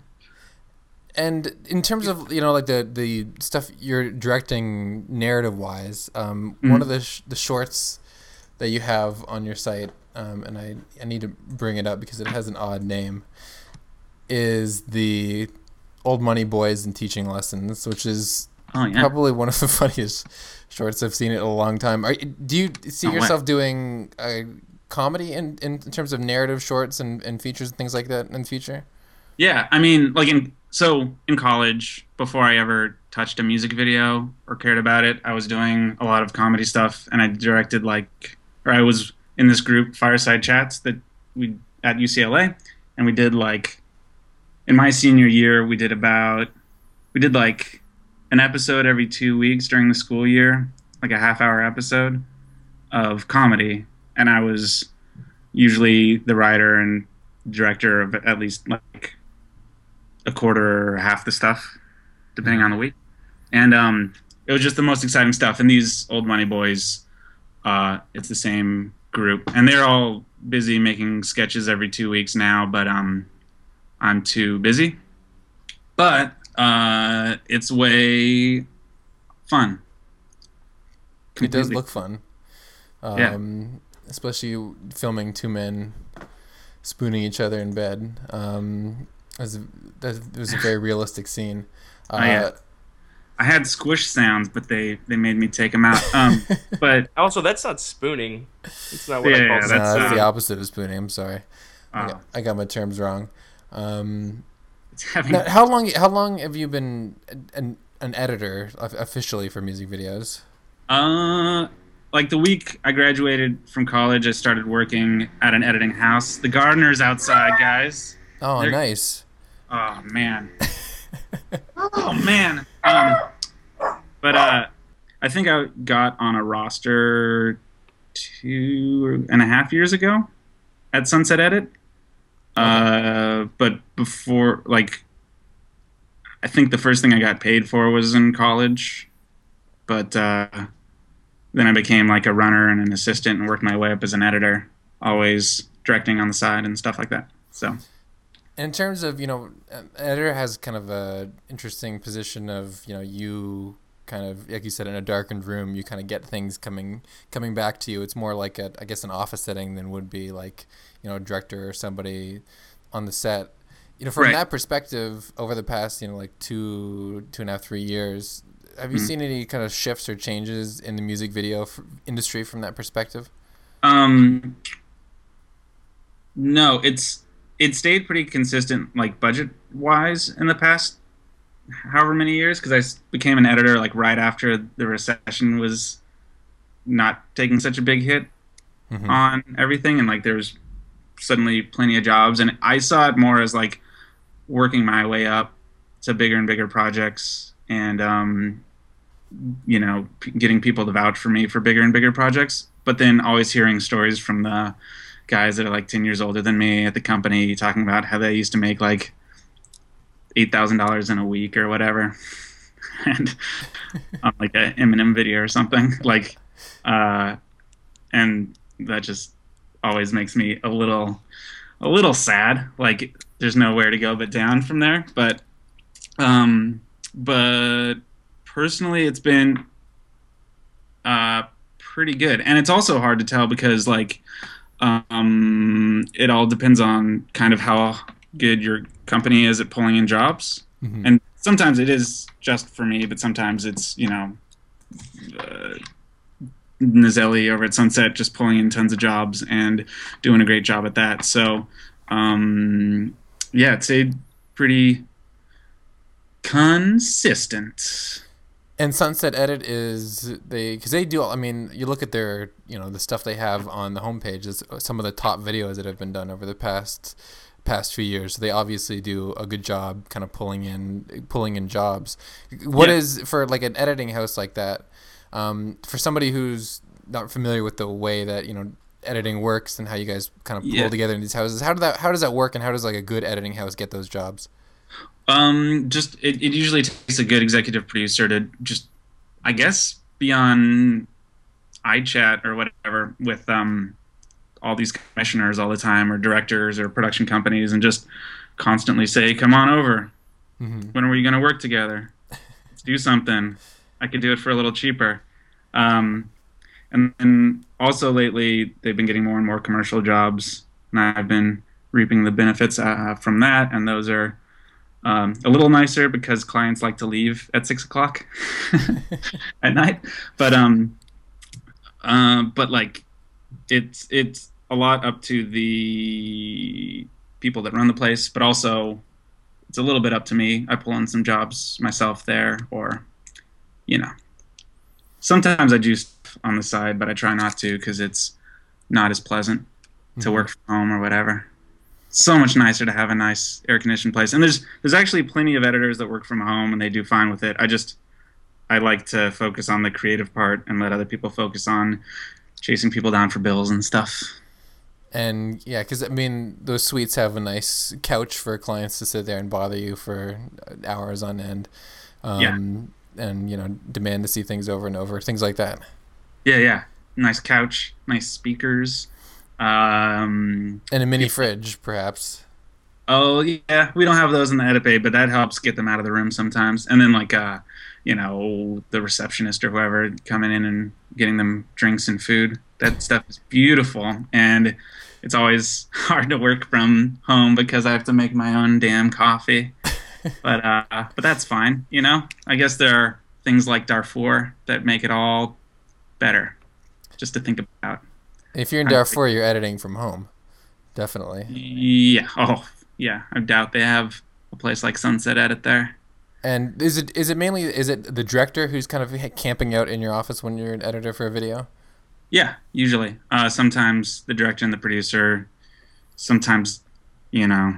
and in terms of you know like the the stuff you're directing narrative wise, um, one of the sh- the shorts that you have on your site, um, and I I need to bring it up because it has an odd name, is the old money boys and teaching lessons, which is Oh yeah. probably one of the funniest shorts I've seen in a long time. Are, do you see Oh, yourself doing uh, comedy in, in, in terms of narrative shorts and, and features and things like that in the future? Yeah, I mean, like in so in college, before I ever touched a music video or cared about it, I was doing a lot of comedy stuff, and I directed like, or I was in this group, Fireside Chats, that we at UCLA, and we did like, in my senior year, we did about, we did like an episode every two weeks during the school year, like a half hour episode of comedy, and I was usually the writer and director of at least like a quarter or half the stuff, depending on the week. And um, it was just the most exciting stuff. And these old money boys, uh, it's the same group, and they're all busy making sketches every two weeks now. But um, I'm too busy. But uh, it's way fun. It does look fun. Yeah. Um, Especially filming two men spooning each other in bed. Um, it was, that it was a very realistic scene. Uh, Oh, yeah. I had squish sounds, but they they made me take them out. Um, but Also, that's not spooning. It's not what Yeah, I call yeah, no, spooning. that's, that's the uh, opposite of spooning. I'm sorry. I, uh, got, I got my terms wrong. Um, having now, how long? How long have you been an, an editor officially for music videos? Uh, like the week I graduated from college, I started working at an editing house. The gardener's outside, guys. Oh, They're- nice. Oh man. oh man. Um, but uh, I think I got on a roster two and a half years ago at Sunset Edit. Uh, but before, like, I think the first thing I got paid for was in college. But uh, then I became like a runner and an assistant and worked my way up as an editor, always directing on the side and stuff like that. So. In terms of you know, editor has kind of a interesting position of you know you kind of like you said in a darkened room you kind of get things coming coming back to you. It's more like a I guess an office setting than would be like you know director or somebody on the set. You know, from Right. that perspective, over the past you know like two two and a half three years, have you Mhm. seen any kind of shifts or changes in the music video f- industry from that perspective? Um, no, it's it stayed pretty consistent, like budget wise, in the past however many years. Because i became an editor like right after the recession was not taking such a big hit Mhm. on everything, and like there was suddenly plenty of jobs, and I saw it more as like working my way up to bigger and bigger projects, and um, you know, p- getting people to vouch for me for bigger and bigger projects. But then always hearing stories from the guys that are like ten years older than me at the company talking about how they used to make like eight thousand dollars in a week or whatever, and on like a Eminem video or something. Like, uh, and that just always makes me a little a little sad. Like there's nowhere to go but down from there. But um, but personally, it's been uh pretty good, and it's also hard to tell because like um, it all depends on kind of how good your company is at pulling in jobs. Mhm. And sometimes it is just for me, but sometimes it's you know. Uh, Nazelli over at Sunset just pulling in tons of jobs and doing a great job at that. So, um, yeah, it stayed pretty consistent. And Sunset Edit is they because they do. I mean, you look at their you know the stuff they have on the homepage is some of the top videos that have been done over the past past few years. So they obviously do a good job, kind of pulling in pulling in jobs. What Yeah. is for like an editing house like that? Um, for somebody who's not familiar with the way that you know editing works and how you guys kind of pull Yeah. together in these houses, how do that how does that work and how does like a good editing house get those jobs? Um, just it, it usually takes a good executive producer to just, I guess, be on iChat or whatever with um all these commissioners all the time or directors or production companies and just constantly say, "Come on over. hmm When are we going to work together? Let's do something. I could do it for a little cheaper." Um, and then also lately they've been getting more and more commercial jobs, and I've been reaping the benefits uh, from that. And those are um, a little nicer because clients like to leave at six o'clock at night. But um, uh, but like it's it's a lot up to the people that run the place, but also it's a little bit up to me. I pull in some jobs myself there, or you know, sometimes I do stuff on the side, but I try not to because it's not as pleasant to Mhm. work from home or whatever. So much nicer to have a nice air conditioned place. And there's there's actually plenty of editors that work from home and they do fine with it. I just I like to focus on the creative part and let other people focus on chasing people down for bills and stuff. And yeah, because I mean, those suites have a nice couch for clients to sit there and bother you for hours on end. Um, yeah. And, you know, demand to see things over and over, things like that. Yeah, yeah. Nice couch, nice speakers. Um, and a mini fridge, perhaps. Oh, yeah. We don't have those in the bay, but that helps get them out of the room sometimes. And then, like, uh, you know, the receptionist or whoever coming in and getting them drinks and food. That stuff is beautiful. And it's always hard to work from home because I have to make my own damn coffee. But uh, but that's fine, you know. I guess there are things like Darfur that make it all better, just to think about. If you're in Darfur, you're editing from home, definitely. Yeah. Oh, yeah. I doubt they have a place like Sunset Edit there. And is it is it mainly is it the director who's kind of camping out in your office when you're an editor for a video? Yeah, usually. Uh, sometimes the director and the producer. Sometimes, you know,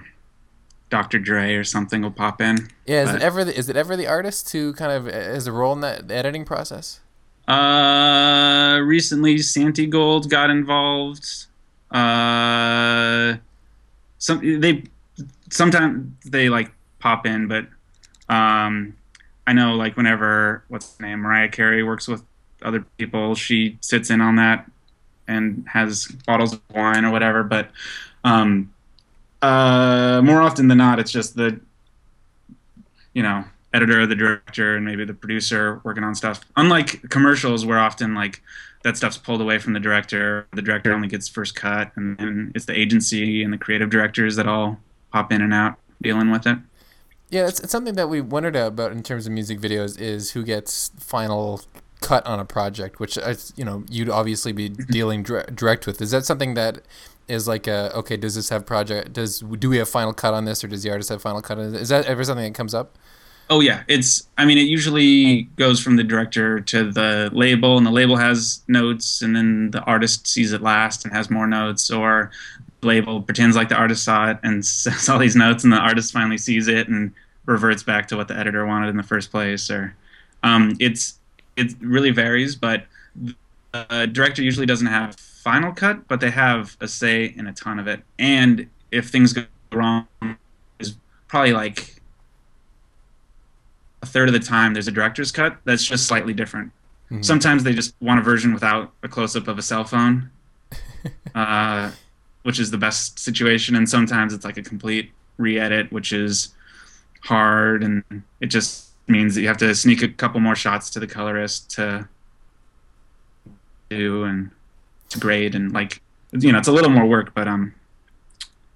Dr. Dre or something will pop in. Yeah, is but, it ever the, is it ever the artist who kind of has a role in that editing process? Uh, recently Santigold got involved. Uh, some they sometimes they like pop in, but um, I know like whenever what's the name Mariah Carey works with other people, she sits in on that and has bottles of wine or whatever. But um, uh, more often than not, it's just the you know editor, or the director, and maybe the producer working on stuff. Unlike commercials, where often like that stuff's pulled away from the director, the director only gets first cut, and then it's the agency and the creative directors that all pop in and out dealing with it. Yeah, it's, it's something that we wondered about in terms of music videos is who gets final cut on a project, which you know you'd obviously be dealing direct with. Is that something that is like a okay? Does this have project? Does do we have final cut on this, or does the artist have final cut on this? Is that ever something that comes up? Oh yeah, it's. I mean, it usually goes from the director to the label, and the label has notes, and then the artist sees it last and has more notes, or label pretends like the artist saw it and says all these notes, and the artist finally sees it and reverts back to what the editor wanted in the first place. Or um, it's it really varies, but the director usually doesn't have final cut, but they have a say in a ton of it. And if things go wrong, is probably like a third of the time there's a director's cut that's just slightly different. Mm-hmm. Sometimes they just want a version without a close up of a cell phone. uh, which is the best situation, and sometimes it's like a complete re-edit, which is hard, and it just means that you have to sneak a couple more shots to the colorist to do and to grade, and like you know, it's a little more work, but um,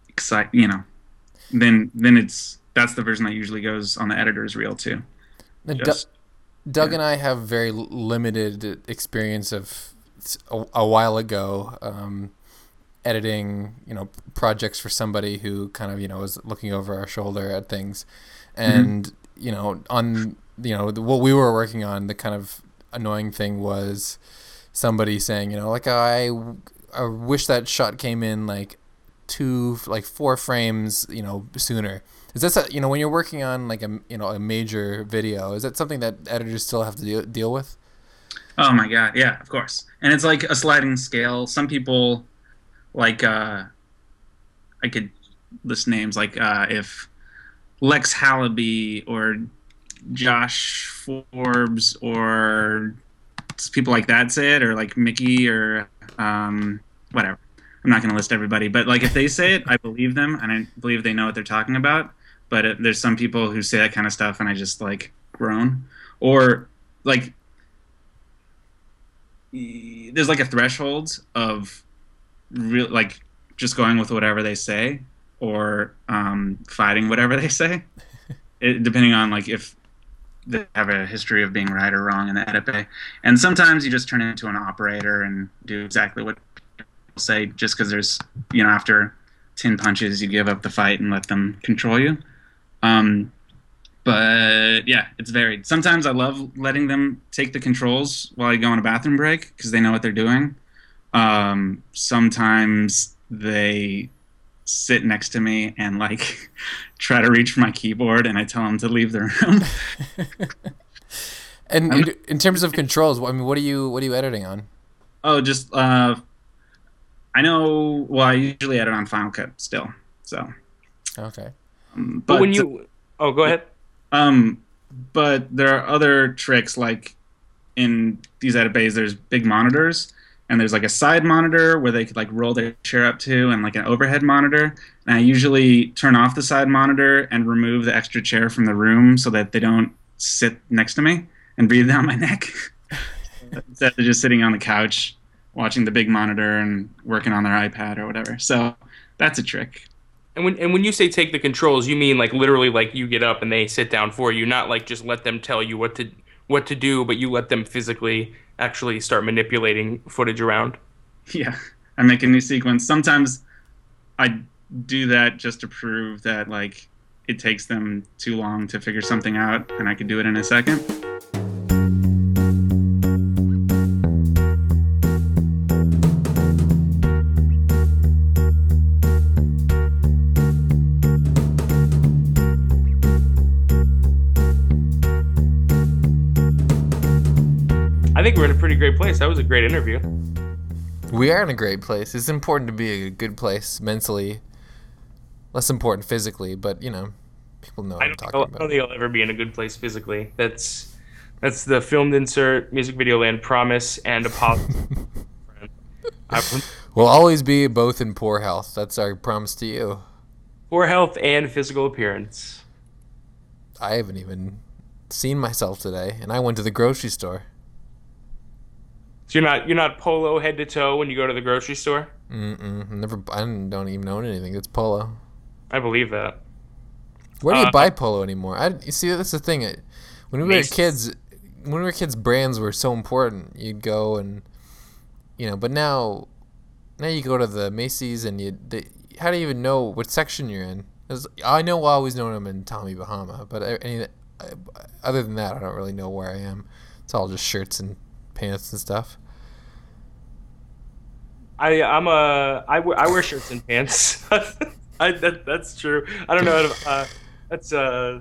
excite you know, then then it's that's the version that usually goes on the editor's reel too. Just, Doug yeah. and I have very limited experience of a, a while ago. Um, editing, you know, projects for somebody who kind of, you know, was looking over our shoulder at things. Mm-hmm. And, mm-hmm. you know, on, you know, what we were working on, the kind of annoying thing was somebody saying, you know, like, I, I wish that shot came in like two, like four frames, you know, sooner. Is that, you know, when you're working on like a, you know, a major video, is that something that editors still have to deal, deal with? Oh my God. Yeah, of course. And it's like a sliding scale. Some people, like uh, I could list names like uh, if Lex Halaby or Josh Forbes or people like that say it, or like Mickey or um, whatever. I'm not going to list everybody, but like if they say it, I believe them and I believe they know what they're talking about. But it, there's some people who say that kind of stuff, and I just like groan. Or like there's like a threshold of real like just going with whatever they say or um, fighting whatever they say, it, depending on like if they have a history of being right or wrong in the bay. And sometimes you just turn into an operator and do exactly what people say, just because there's you know after ten punches you give up the fight and let them control you. Um, but yeah, it's varied. Sometimes I love letting them take the controls while I go on a bathroom break because they know what they're doing. Um, sometimes they sit next to me and like try to reach for my keyboard, and I tell them to leave the room. and in, in terms of controls, I mean, what are you what are you editing on? Oh, just uh, I know. Well, I usually edit on Final Cut still. So, Okay. um, But when you, oh, go ahead. Um, but there are other tricks like in these edit bays. There's big monitors, and there's like a side monitor where they could like roll their chair up to, and like an overhead monitor. And I usually turn off the side monitor and remove the extra chair from the room so that they don't sit next to me and breathe down my neck. Instead of just sitting on the couch watching the big monitor and working on their iPad or whatever. So that's a trick. And when and when you say take the controls, you mean like literally like you get up and they sit down for you, not like just let them tell you what to what to do, but you let them physically actually start manipulating footage around. Yeah, I make a new sequence. Sometimes I do that just to prove that like it takes them too long to figure something out, and I could do it in a second. I think we're in a pretty great place. That was a great interview. We are in a great place. It's important to be a good place mentally. Less important physically, but you know, people know what I I'm don't, talking think I'll, I don't about. think I'll ever be in a good place physically. That's that's the filmed insert, music video land promise, and Apollo. I- We'll always be both in poor health. That's our promise to you. Poor health and physical appearance. I haven't even seen myself today, and I went to the grocery store. So you're not you're not polo head to toe when you go to the grocery store. Mm-mm. Never. I don't even own anything. It's polo. I believe that. Where do you Uh, buy polo anymore? I you see that's the thing. I- When we were kids, when we were kids, brands were so important. You'd go and you know, but now, now you go to the Macy's and you. They, how do you even know what section you're in? 'Cause I know I always know I'm in Tommy Bahama, but I- any other than that, I don't really know where I am. It's all just shirts and pants and stuff. I I'm a I wear, shirts and pants. I that, that's true. I don't know. How to, uh, that's uh.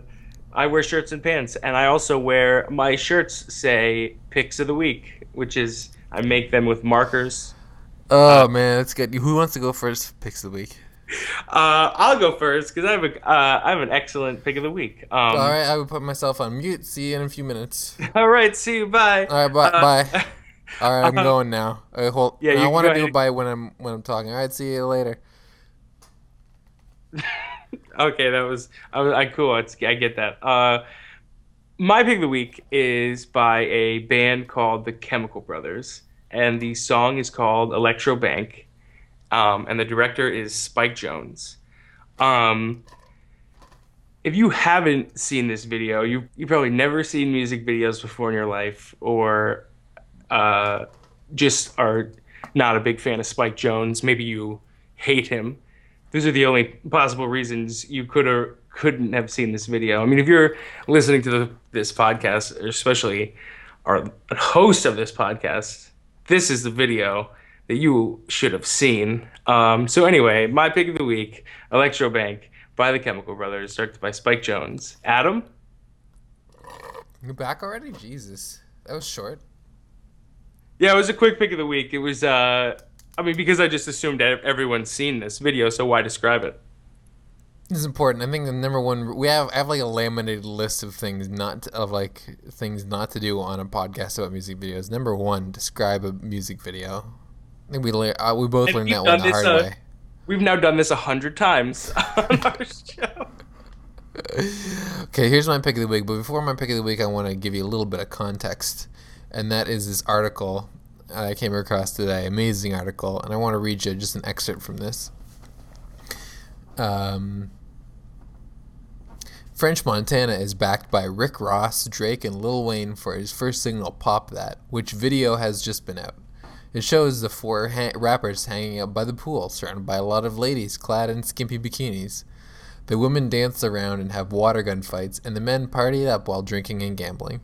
I wear shirts and pants, and I also wear my shirts say "Picks of the Week," which is I make them with markers. Oh man, that's good. Who wants to go first? Picks of the week. Uh, I'll go first because I have a uh, I have an excellent pick of the week. Um, All right, I will put myself on mute. See you in a few minutes. all right, see you. Bye. All right, bye. Uh, bye. All right, I'm going now. Right, hold. Yeah, I want to do it by when I'm when I'm talking. All right, see you later. Okay, that was I I cool. It's, I get that. Uh, my pick of the week is by a band called the Chemical Brothers, and the song is called Electro Bank, um, and the director is Spike Jonze. Um, if you haven't seen this video, you you probably never seen music videos before in your life, or uh, just are not a big fan of Spike Jonze. Maybe you hate him those are the only possible reasons you could or couldn't have seen this video. I mean, if you're listening to the, this podcast, especially our host of this podcast, this is the video that you should have seen. Um, so anyway, my pick of the week, Electro Bank by the Chemical Brothers, directed by Spike Jonze. Adam, You're back already? Jesus, that was short. Yeah, it was a quick pick of the week. It was, uh, I mean, because I just assumed everyone's seen this video, so why describe it? This is important. I think the number one we have I have like a laminated list of things not to, of like things not to do on a podcast about music videos. Number one, describe a music video. I think we le- uh, we both And learned that one the hard uh, way. We've now done this a hundred times on our show. Okay, here's my pick of the week. But before my pick of the week, I want to give you a little bit of context, and that is this article I came across today. Amazing article, and I want to read you just an excerpt from this. Um, French Montana is backed by Rick Ross, Drake, and Lil Wayne for his first single "Pop That," which video has just been out. It shows the four ha- rappers hanging out by the pool, surrounded by a lot of ladies clad in skimpy bikinis. The women dance around and have water gun fights, and the men party it up while drinking and gambling.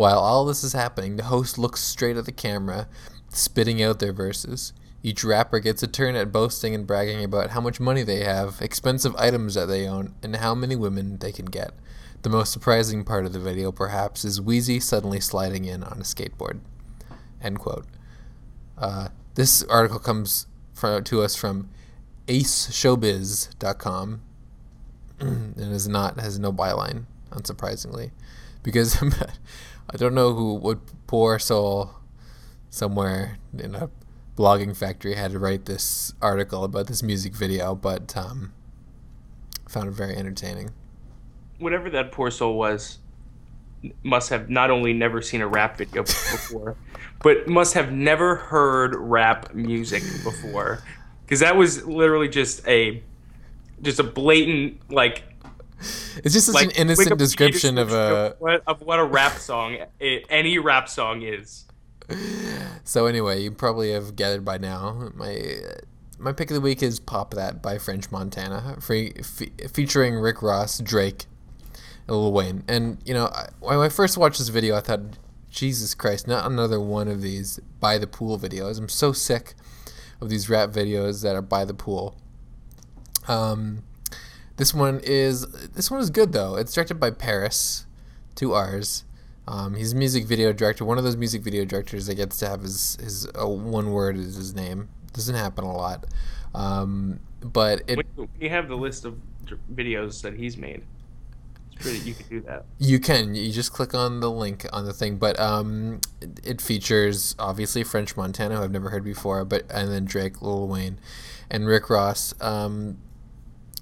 While all this is happening, the host looks straight at the camera, spitting out their verses. Each rapper gets a turn at boasting and bragging about how much money they have, expensive items that they own, and how many women they can get. The most surprising part of the video, perhaps, is Weezy suddenly sliding in on a skateboard. End quote. Uh, this article comes for, to us from aceshowbiz.com and is not has no byline, unsurprisingly, because I don't know who what poor soul somewhere in a blogging factory had to write this article about this music video, but um, found it very entertaining. Whatever that poor soul was, must have not only never seen a rap video before, but must have never heard rap music before, because that was literally just a just a blatant like. It's just such like an innocent description of a. of what, of what a rap song, any rap song is. So anyway, you probably have gathered by now. My my pick of the week is "Pop That" by French Montana, free, fe- featuring Rick Ross, Drake, and Lil Wayne. And you know, I, when I first watched this video, I thought, Jesus Christ, not another one of these by the pool videos. I'm so sick of these rap videos that are by the pool. Um, this one is this one is good though. It's directed by Parris, two R's. Um, he's a music video director. One of those music video directors that gets to have his his uh, one word is his name. Doesn't happen a lot, um, but it you have the list of videos that he's made, pretty. You could do that. You can. You just click on the link on the thing, but um, it, it features obviously French Montana, who I've never heard before, but and then Drake, Lil Wayne, and Rick Ross. Um,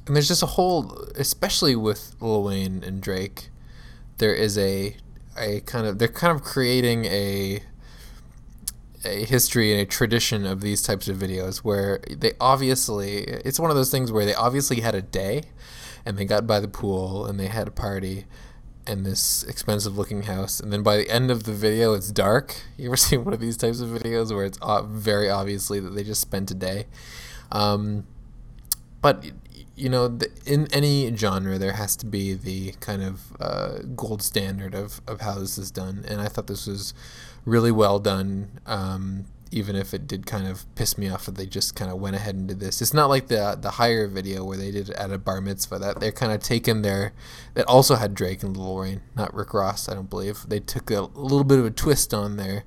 and there's just a whole, especially with Lil Wayne and Drake, there is a a kind of they're kind of creating a a history and a tradition of these types of videos where they obviously it's one of those things where they obviously had a day and they got by the pool and they had a party in this expensive looking house. And then by the end of the video it's dark. You ever seen one of these types of videos where it's very obviously that they just spent a day? Um, but you know the, in any genre there has to be the kind of uh, gold standard of, of how this is done. And i thought this was really well done um, even if it did kind of piss me off that they just kind of went ahead and did this. It's not like the the HYFR video where they did it at a bar mitzvah. That they're kind of taken their that also had drake and lil wayne not rick ross i don't believe. They took a little bit of a twist on their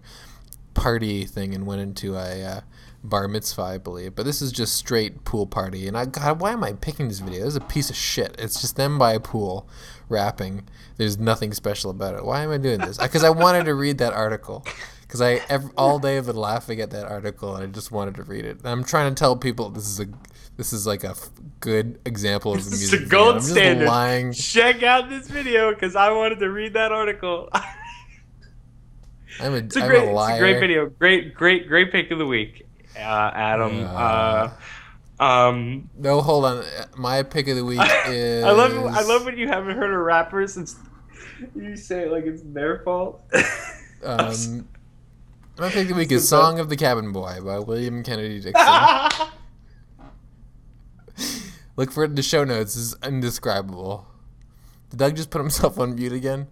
party thing and went into a uh, bar mitzvah, I believe. But this is just straight pool party. And I God, why am I picking this video? This is a piece of shit. It's just them by a pool rapping. There's nothing special about it. Why am I doing this? Because I wanted to read that article. Because I ev- all day I've been laughing at that article, and I just wanted to read it. And I'm trying to tell people this is a this is like a f- good example of the This music. a video. gold I'm just standard. lying. Check out this video because I wanted to read that article. I'm a, It's a I'm great, a it's a great video. Great, great, great pick of the week, uh, Adam. Uh. Um, No, hold on. My pick of the week is. I love, I love when you haven't heard a rapper since you say it like it's their fault. Um, my pick of the week is "Song of the Cabin Boy" by William Kennedy Dixon. Look for it in the show notes. It's indescribable. Did Doug just put himself on mute again?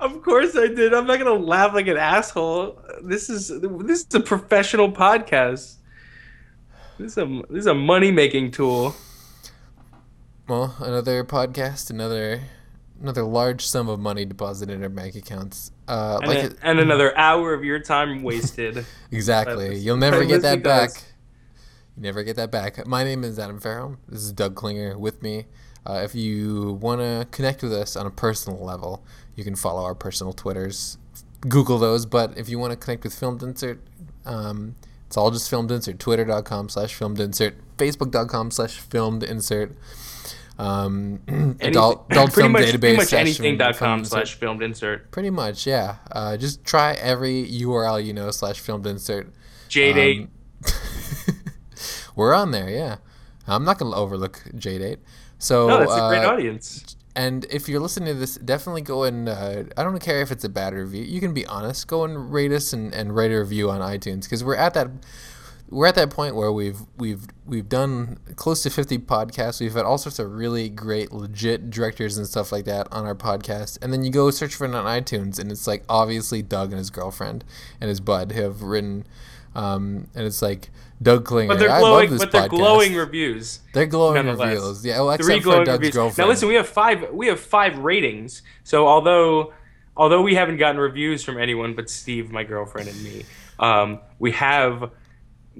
Of course I did. I'm not gonna laugh like an asshole. This is this is a professional podcast. This is a this is a money making tool. Well, another podcast, another another large sum of money deposited in our bank accounts. Uh, And, like a- it- and another hour of your time wasted. exactly. You'll never get that back. does. You never get that back. My name is Adam Farrell. This is Doug Klinger with me. Uh, if you want to connect with us on a personal level, you can follow our personal Twitters. Google those. But if you want to connect with Filmed Insert, um, it's all just Filmed Insert. Twitter.com slash Filmed Insert. Facebook.com slash Filmed Insert. Um, adult, adult Film much, Database. pretty much anything.com slash filmed insert. Pretty much, yeah. Uh, just try every URL you know slash filmed insert. J8. Um, we're on there, yeah. I'm not gonna overlook J8. So no, that's a great uh, audience. And if you're listening to this, definitely go and uh, I don't care if it's a bad review. You can be honest. Go and rate us and, and write a review on iTunes because we're at that we're at that point where we've we've we've done close to 50 podcasts. We've had all sorts of really great, legit directors and stuff like that on our podcast. And then you go search for it on iTunes, and it's like obviously Doug and his girlfriend and his bud have written, um, and it's like Doug Klinger. But they're I glowing. love this But they're podcast. glowing reviews. They're glowing reviews. Yeah, well, Three except for glowing Doug's reviews. girlfriend. Now listen, we have five. We have five ratings. So although although we haven't gotten reviews from anyone but Steve, my girlfriend, and me, um, we have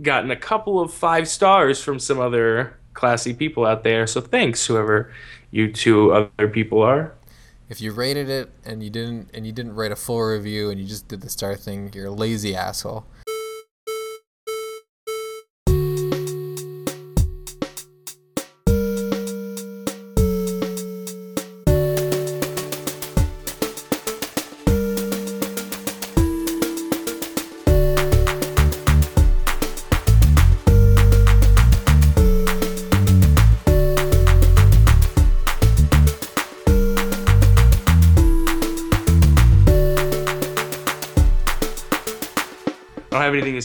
gotten a couple of five stars from some other classy people out there. So thanks, whoever you two other people are. If you rated it and you didn't and you didn't write a full review and you just did the star thing, you're a lazy asshole.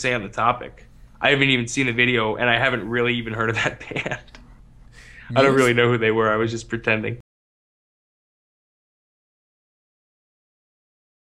Say on the topic. I haven't even seen the video, and I haven't really even heard of that band. I don't really know who they were. I was just pretending.